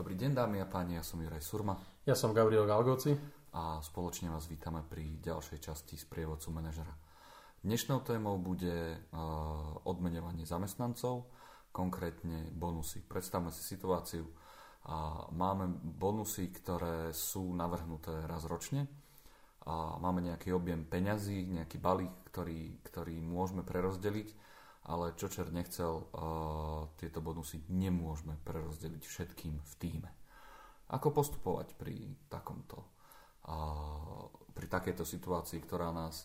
Dobrý deň dámy a páni, ja som Juraj Surma. Ja som Gabriel Galgoci. A spoločne vás vítame pri ďalšej časti z prievodcu manažera. Dnešnou témou bude uh, odmenovanie zamestnancov, konkrétne bonusy. Predstavme si situáciu. Máme bonusy, ktoré sú navrhnuté raz ročne. A máme nejaký objem peňazí, nejaký balík, ktorý, ktorý môžeme prerozdeliť ale čo čer nechcel, uh, tieto bonusy nemôžeme prerozdeliť všetkým v týme. Ako postupovať pri takomto, uh, pri takejto situácii, ktorá nás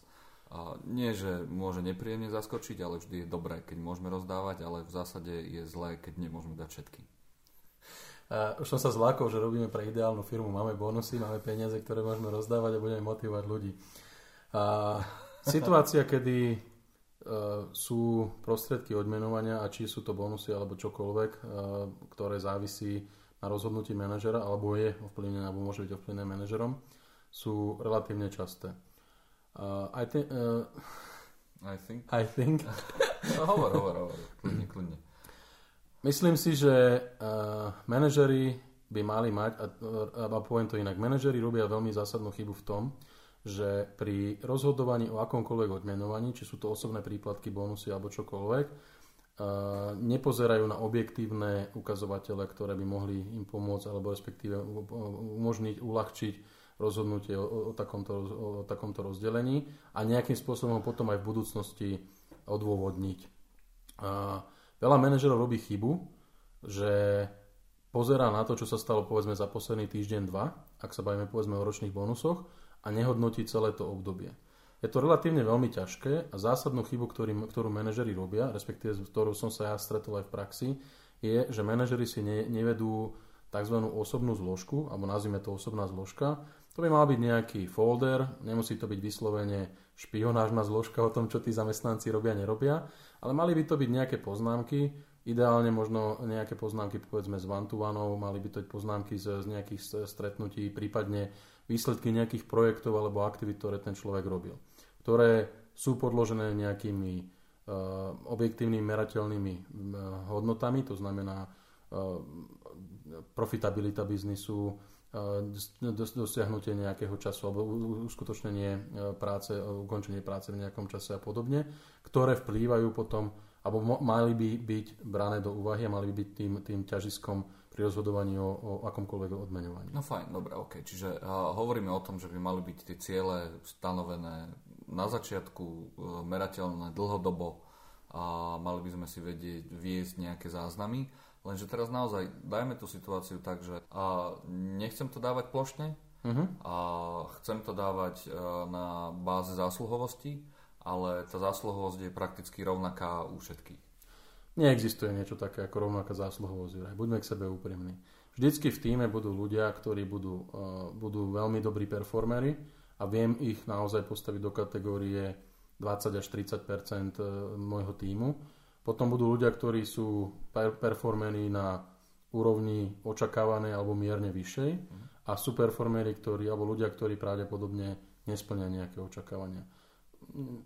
uh, nie, že môže nepríjemne zaskočiť, ale vždy je dobré, keď môžeme rozdávať, ale v zásade je zlé, keď nemôžeme dať všetkým. Uh, už som sa zlákol, že robíme pre ideálnu firmu, máme bonusy, máme peniaze, ktoré môžeme rozdávať a budeme motivovať ľudí. Uh, situácia, kedy sú prostriedky odmenovania a či sú to bonusy alebo čokoľvek, e, ktoré závisí na rozhodnutí manažera alebo je ovplyvnené alebo môže byť ovplyvnené manažerom, sú relatívne časté. Uh, I, th- uh, I think. I think. no, hovor, hovor, hovor. Kľudne, kľudne. Myslím si, že uh, manažery by mali mať, a, a poviem to inak, manažery robia veľmi zásadnú chybu v tom, že pri rozhodovaní o akomkoľvek odmenovaní, či sú to osobné príplatky, bonusy alebo čokoľvek, nepozerajú na objektívne ukazovatele, ktoré by mohli im pomôcť alebo respektíve umožniť, uľahčiť rozhodnutie o, o, takomto, o takomto rozdelení a nejakým spôsobom potom aj v budúcnosti odôvodniť. A veľa manažerov robí chybu, že pozerá na to, čo sa stalo povedzme za posledný týždeň, dva, ak sa bavíme povedzme o ročných bonusoch, a nehodnotí celé to obdobie. Je to relatívne veľmi ťažké a zásadnú chybu, ktorý, ktorú manažeri robia, respektíve s ktorou som sa ja stretol aj v praxi, je, že manažeri si ne, nevedú tzv. osobnú zložku, alebo nazvime to osobná zložka. To by mal byť nejaký folder, nemusí to byť vyslovene špionážna zložka o tom, čo tí zamestnanci robia, nerobia, ale mali by to byť nejaké poznámky, ideálne možno nejaké poznámky povedzme z one mali by to byť poznámky z, z nejakých stretnutí, prípadne výsledky nejakých projektov alebo aktivít, ktoré ten človek robil, ktoré sú podložené nejakými uh, objektívnymi merateľnými hodnotami, to znamená uh, profitabilita biznisu, dosiahnutie nejakého času alebo uskutočnenie práce, ukončenie práce v nejakom čase a podobne, ktoré vplývajú potom, alebo mali by byť brané do úvahy a mali by byť tým, tým ťažiskom pri rozhodovaní o, o akomkoľvek odmenovaní. No fajn, dobre, ok. Čiže uh, hovoríme o tom, že by mali byť tie ciele stanovené na začiatku, uh, merateľné dlhodobo a mali by sme si vedieť viesť nejaké záznamy. Lenže teraz naozaj dajme tú situáciu tak, že uh, nechcem to dávať plošne uh-huh. a chcem to dávať uh, na báze zásluhovosti, ale tá zásluhovosť je prakticky rovnaká u všetkých. Neexistuje niečo také ako rovnaká zásluhovosť. Buďme k sebe úprimní. Vždycky v týme budú ľudia, ktorí budú, uh, budú veľmi dobrí performery a viem ich naozaj postaviť do kategórie 20 až 30 e, môjho týmu. Potom budú ľudia, ktorí sú per- performery na úrovni očakávanej alebo mierne vyššej a sú performery, ktorí, alebo ľudia, ktorí pravdepodobne nesplňajú nejaké očakávania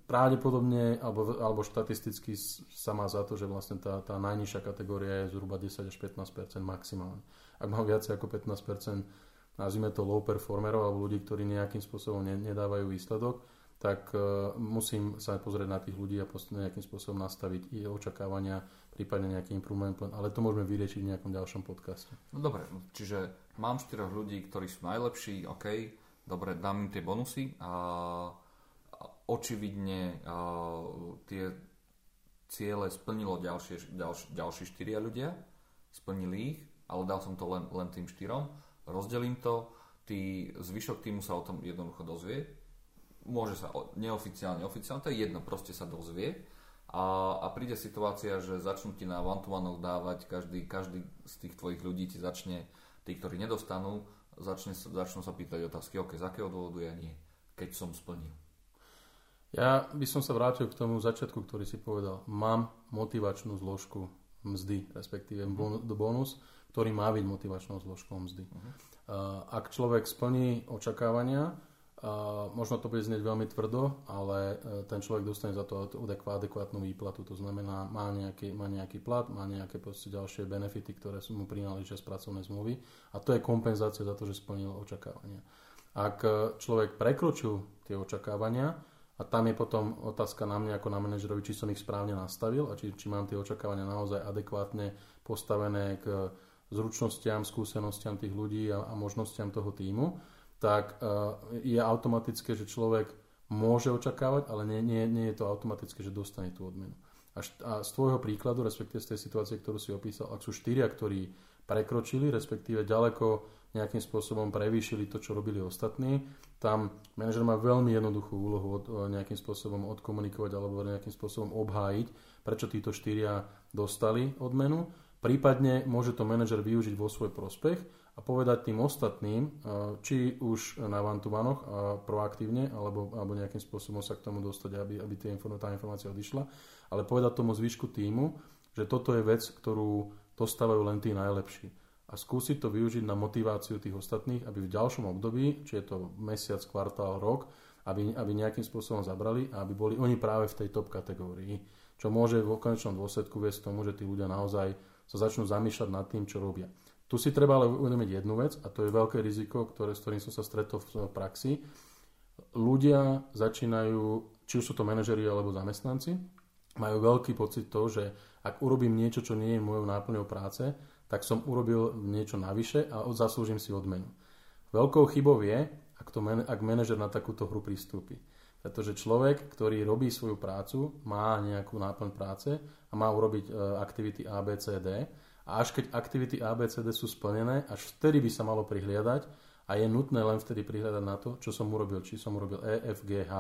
pravdepodobne alebo, alebo štatisticky sa má za to, že vlastne tá, tá najnižšia kategória je zhruba 10 až 15% maximálne. Ak mám viacej ako 15% nazvime to low performerov alebo ľudí, ktorí nejakým spôsobom ne, nedávajú výsledok, tak uh, musím sa pozrieť na tých ľudí a nejakým spôsobom nastaviť ich očakávania, prípadne nejaký improvement plan, ale to môžeme vyriešiť v nejakom ďalšom podcaste. No dobre, čiže mám štyroch ľudí, ktorí sú najlepší, OK, dobre, dám im tie bonusy a očividne tie ciele splnilo ďalšie, ďalšie, ďalší štyria ľudia, splnili ich, ale dal som to len, len tým štyrom, rozdelím to, tý, zvyšok týmu sa o tom jednoducho dozvie, môže sa neoficiálne, oficiálne, to je jedno, proste sa dozvie. A, a príde situácia, že začnú ti na one one dávať, každý, každý z tých tvojich ľudí ti začne, tí, ktorí nedostanú, začne, začnú sa pýtať otázky, ok, z akého dôvodu ja nie, keď som splnil. Ja by som sa vrátil k tomu začiatku, ktorý si povedal. Mám motivačnú zložku mzdy, respektíve bonus, ktorý má byť motivačnou zložkou mzdy. Uh-huh. Ak človek splní očakávania, možno to bude znieť veľmi tvrdo, ale uh, ten človek dostane za to adekvátnu výplatu. To znamená, má nejaký, má nejaký plat, má nejaké ďalšie benefity, ktoré sú mu prináležia z pracovnej zmluvy a to je kompenzácia za to, že splnil očakávania. Ak uh, človek prekročil tie očakávania, a tam je potom otázka na mňa ako na manažerovi, či som ich správne nastavil a či, či mám tie očakávania naozaj adekvátne postavené k zručnostiam, skúsenostiam tých ľudí a, a možnostiam toho týmu tak eh, je automatické, že človek môže očakávať, ale nie, nie, nie je to automatické, že dostane tú odmenu. A, a z tvojho príkladu, respektíve z tej situácie, ktorú si opísal, ak sú štyria, ktorí prekročili, respektíve ďaleko nejakým spôsobom prevýšili to, čo robili ostatní, tam manažer má veľmi jednoduchú úlohu od, nejakým spôsobom odkomunikovať alebo nejakým spôsobom obhájiť, prečo títo štyria dostali odmenu. Prípadne môže to manažer využiť vo svoj prospech a povedať tým ostatným, eh, či už na vantuvanoch eh, proaktívne, alebo, alebo nejakým spôsobom sa k tomu dostať, aby, aby tá informácia odišla, ale povedať tomu zvyšku týmu, že toto je vec, ktorú dostávajú len tí najlepší. A skúsiť to využiť na motiváciu tých ostatných, aby v ďalšom období, či je to mesiac, kvartál, rok, aby, aby nejakým spôsobom zabrali a aby boli oni práve v tej top kategórii. Čo môže v konečnom dôsledku viesť tomu, že tí ľudia naozaj sa začnú zamýšľať nad tým, čo robia. Tu si treba ale uvedomiť jednu vec a to je veľké riziko, ktoré, s ktorým som sa stretol v praxi. Ľudia začínajú, či už sú to manažeri alebo zamestnanci, majú veľký pocit to, že ak urobím niečo, čo nie je mojou náplňou práce, tak som urobil niečo navyše a zaslúžim si odmenu. Veľkou chybou je, ak, to, ak manažer na takúto hru pristúpi. Pretože človek, ktorý robí svoju prácu, má nejakú náplň práce a má urobiť e, aktivity A, B, C, D a až keď aktivity ABCD sú splnené, až vtedy by sa malo prihliadať a je nutné len vtedy prihliadať na to, čo som urobil, či som urobil E, F, G, H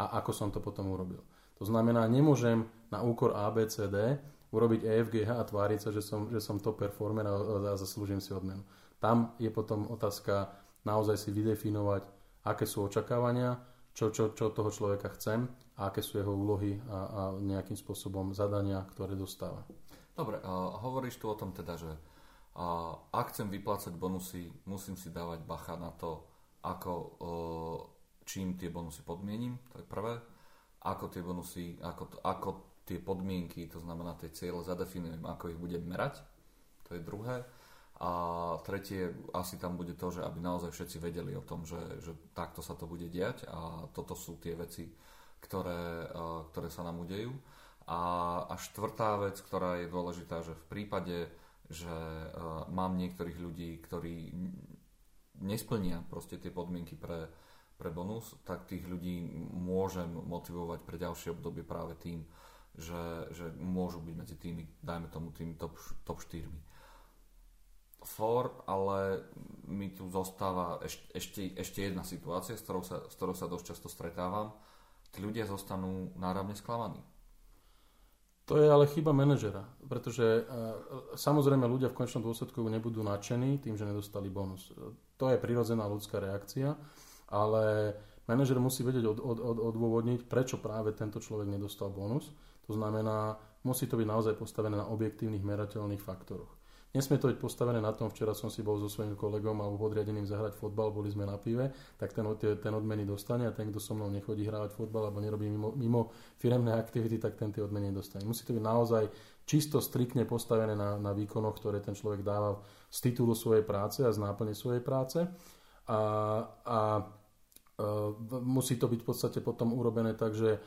a ako som to potom urobil. To znamená, nemôžem na úkor ABCD urobiť EFGH a tváriť sa, že som, že som top performer a, a zaslúžim si odmenu. Tam je potom otázka naozaj si vydefinovať, aké sú očakávania, čo, čo, čo toho človeka chcem a aké sú jeho úlohy a, a nejakým spôsobom zadania, ktoré dostáva. Dobre, uh, hovoríš tu o tom teda, že uh, ak chcem vyplácať bonusy, musím si dávať bacha na to, ako, čím tie bonusy podmienim, to je prvé. Ako tie bonusy, ako, ako tie podmienky, to znamená tie cieľe zadefinujem, ako ich budem merať, to je druhé. A tretie, asi tam bude to, že aby naozaj všetci vedeli o tom, že, že takto sa to bude diať a toto sú tie veci, ktoré, ktoré sa nám udejú. A, a štvrtá vec, ktorá je dôležitá, že v prípade, že mám niektorých ľudí, ktorí nesplnia proste tie podmienky pre, pre bonus, tak tých ľudí môžem motivovať pre ďalšie obdobie práve tým, že, že môžu byť medzi tými, dajme tomu, tými top, top 4. For, ale mi tu zostáva ešte, ešte, ešte jedna situácia, s ktorou, sa, s ktorou sa dosť často stretávam. Tí ľudia zostanú náravne sklamaní to je ale chyba manažera, pretože uh, samozrejme ľudia v konečnom dôsledku nebudú nadšení tým, že nedostali bonus. To je prirodzená ľudská reakcia, ale manažer musí vedieť od, od, od, odôvodniť, prečo práve tento človek nedostal bonus. To znamená, musí to byť naozaj postavené na objektívnych merateľných faktoroch. Nesmie to byť postavené na tom, včera som si bol so svojím kolegom alebo podriadeným zahrať fotbal, boli sme na pive, tak ten, ten odmeny dostane a ten, kto so mnou nechodí hrávať fotbal alebo nerobí mimo, mimo firemné aktivity, tak ten tie odmeny dostane. Musí to byť naozaj čisto striktne postavené na, na výkonoch, ktoré ten človek dáva z titulu svojej práce a z náplne svojej práce. A, a Uh, musí to byť v podstate potom urobené tak, že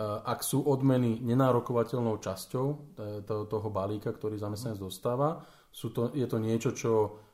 ak sú odmeny nenárokovateľnou časťou uh, toho balíka, ktorý zamestnanec dostáva, sú to, je to niečo, čo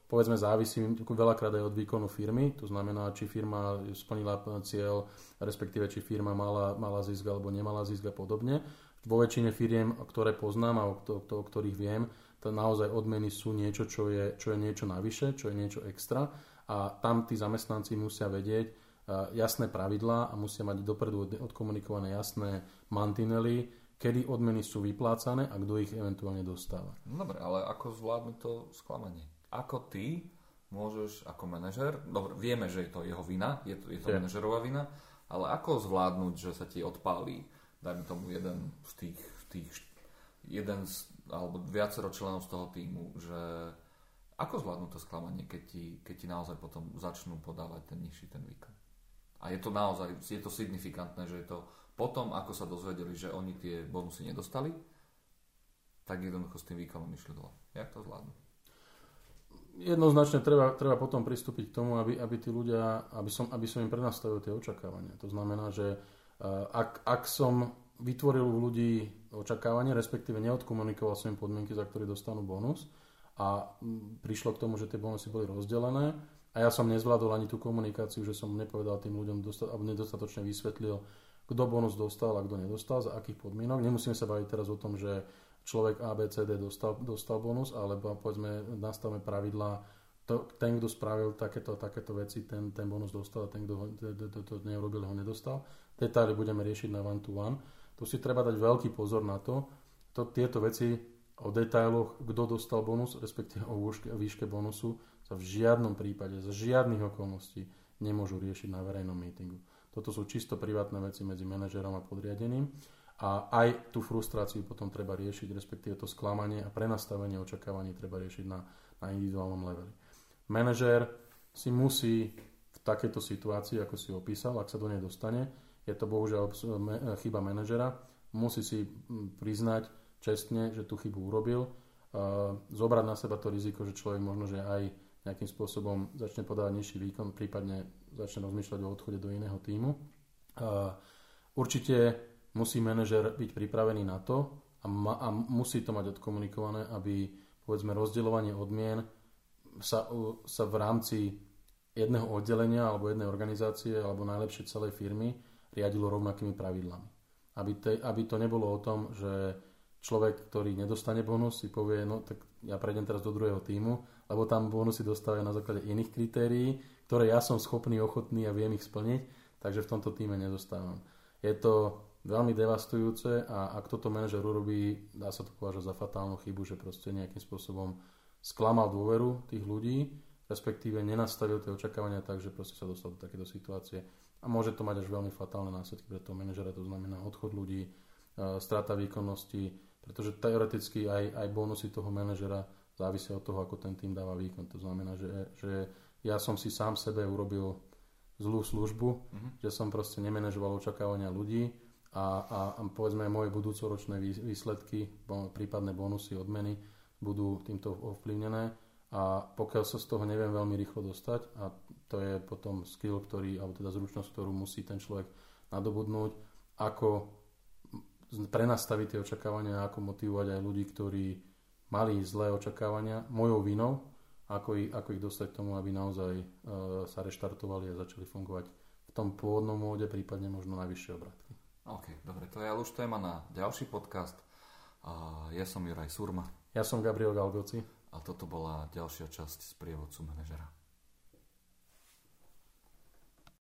povedzme závisí veľakrát aj od výkonu firmy, to znamená, či firma splnila cieľ, respektíve či firma mala, mala zisk alebo nemala zisk a podobne. Vo väčšine firiem, ktoré poznám a o, to, o ktorých viem, to naozaj odmeny sú niečo, čo je, čo je niečo navyše, čo je niečo extra. A tam tí zamestnanci musia vedieť jasné pravidlá a musia mať dopredu odkomunikované jasné mantinely, kedy odmeny sú vyplácané a kto ich eventuálne dostáva. Dobre, ale ako zvládnuť to sklamanie? Ako ty môžeš ako manažer, dobre, vieme, že je to jeho vina, je to, je to yeah. manažerová vina, ale ako zvládnuť, že sa ti odpálí, dajme tomu jeden z tých, tých jeden z, alebo viacero členov z toho týmu, že ako zvládnuť to sklamanie, keď ti, keď ti naozaj potom začnú podávať ten nižší ten výkon? A je to naozaj, je to signifikantné, že je to potom, ako sa dozvedeli, že oni tie bonusy nedostali, tak jednoducho s tým výkonom išli dole. Jak to zvládnu? Jednoznačne treba, treba potom pristúpiť k tomu, aby, aby tí ľudia, aby som, aby som im prenastavil tie očakávania. To znamená, že uh, ak, ak som vytvoril u ľudí očakávanie, respektíve neodkomunikoval som im podmienky, za ktoré dostanú bonus a prišlo k tomu, že tie bonusy boli rozdelené a ja som nezvládol ani tú komunikáciu, že som nepovedal tým ľuďom, dosta- alebo nedostatočne vysvetlil, kto bonus dostal a kto nedostal, za akých podmienok. Nemusíme sa baviť teraz o tom, že človek ABCD dostal, dostal bonus, alebo povedzme nastavme pravidlá, to, ten, kto spravil takéto, takéto veci, ten, ten bonus dostal a ten, kto to, to, to neurobil, ho nedostal. Detaily budeme riešiť na one to one. Tu si treba dať veľký pozor na to, to tieto veci o detailoch, kto dostal bonus, respektíve o výške bonusu, sa v žiadnom prípade, za žiadnych okolností nemôžu riešiť na verejnom mítingu. Toto sú čisto privátne veci medzi manažerom a podriadeným a aj tú frustráciu potom treba riešiť, respektíve to sklamanie a prenastavenie očakávaní treba riešiť na, na individuálnom leveli. Manažér si musí v takejto situácii, ako si opísal, ak sa do nej dostane, je to bohužiaľ chyba manažera, musí si priznať čestne, že tú chybu urobil, zobrať na seba to riziko, že človek možno, že aj nejakým spôsobom začne podávať nižší výkon, prípadne začne rozmýšľať o odchode do iného týmu. Určite musí manažer byť pripravený na to a, ma, a musí to mať odkomunikované, aby povedzme rozdeľovanie odmien sa, sa v rámci jedného oddelenia alebo jednej organizácie alebo najlepšie celej firmy riadilo rovnakými pravidlami. Aby, te, aby to nebolo o tom, že človek, ktorý nedostane bonus, si povie, no tak ja prejdem teraz do druhého týmu, lebo tam bonusy dostávajú na základe iných kritérií, ktoré ja som schopný, ochotný a viem ich splniť, takže v tomto týme nedostávam. Je to veľmi devastujúce a ak toto manažer urobí, dá sa to považovať za fatálnu chybu, že proste nejakým spôsobom sklamal dôveru tých ľudí, respektíve nenastavil tie očakávania tak, že proste sa dostal do takéto situácie. A môže to mať až veľmi fatálne následky pre toho manažera, to znamená odchod ľudí, e, strata výkonnosti, pretože teoreticky aj, aj bonusy toho manažera závisia od toho, ako ten tým dáva výkon. To znamená, že, že ja som si sám sebe urobil zlú službu, mm-hmm. že som proste nemenežoval očakávania ľudí a, a, a povedzme moje budúcoročné výsledky, prípadné bonusy, odmeny budú týmto ovplyvnené a pokiaľ sa z toho neviem veľmi rýchlo dostať a to je potom skill, ktorý, alebo teda zručnosť, ktorú musí ten človek nadobudnúť, ako prenastaviť tie očakávania, ako motivovať aj ľudí, ktorí mali zlé očakávania mojou vinou, ako ich, ako ich dostať k tomu, aby naozaj uh, sa reštartovali a začali fungovať v tom pôvodnom móde, prípadne možno najvyššie obrátky. OK, dobre, to je už téma na ďalší podcast. Uh, ja som Juraj Surma. Ja som Gabriel Galgoci. A toto bola ďalšia časť z prievodcu manažera.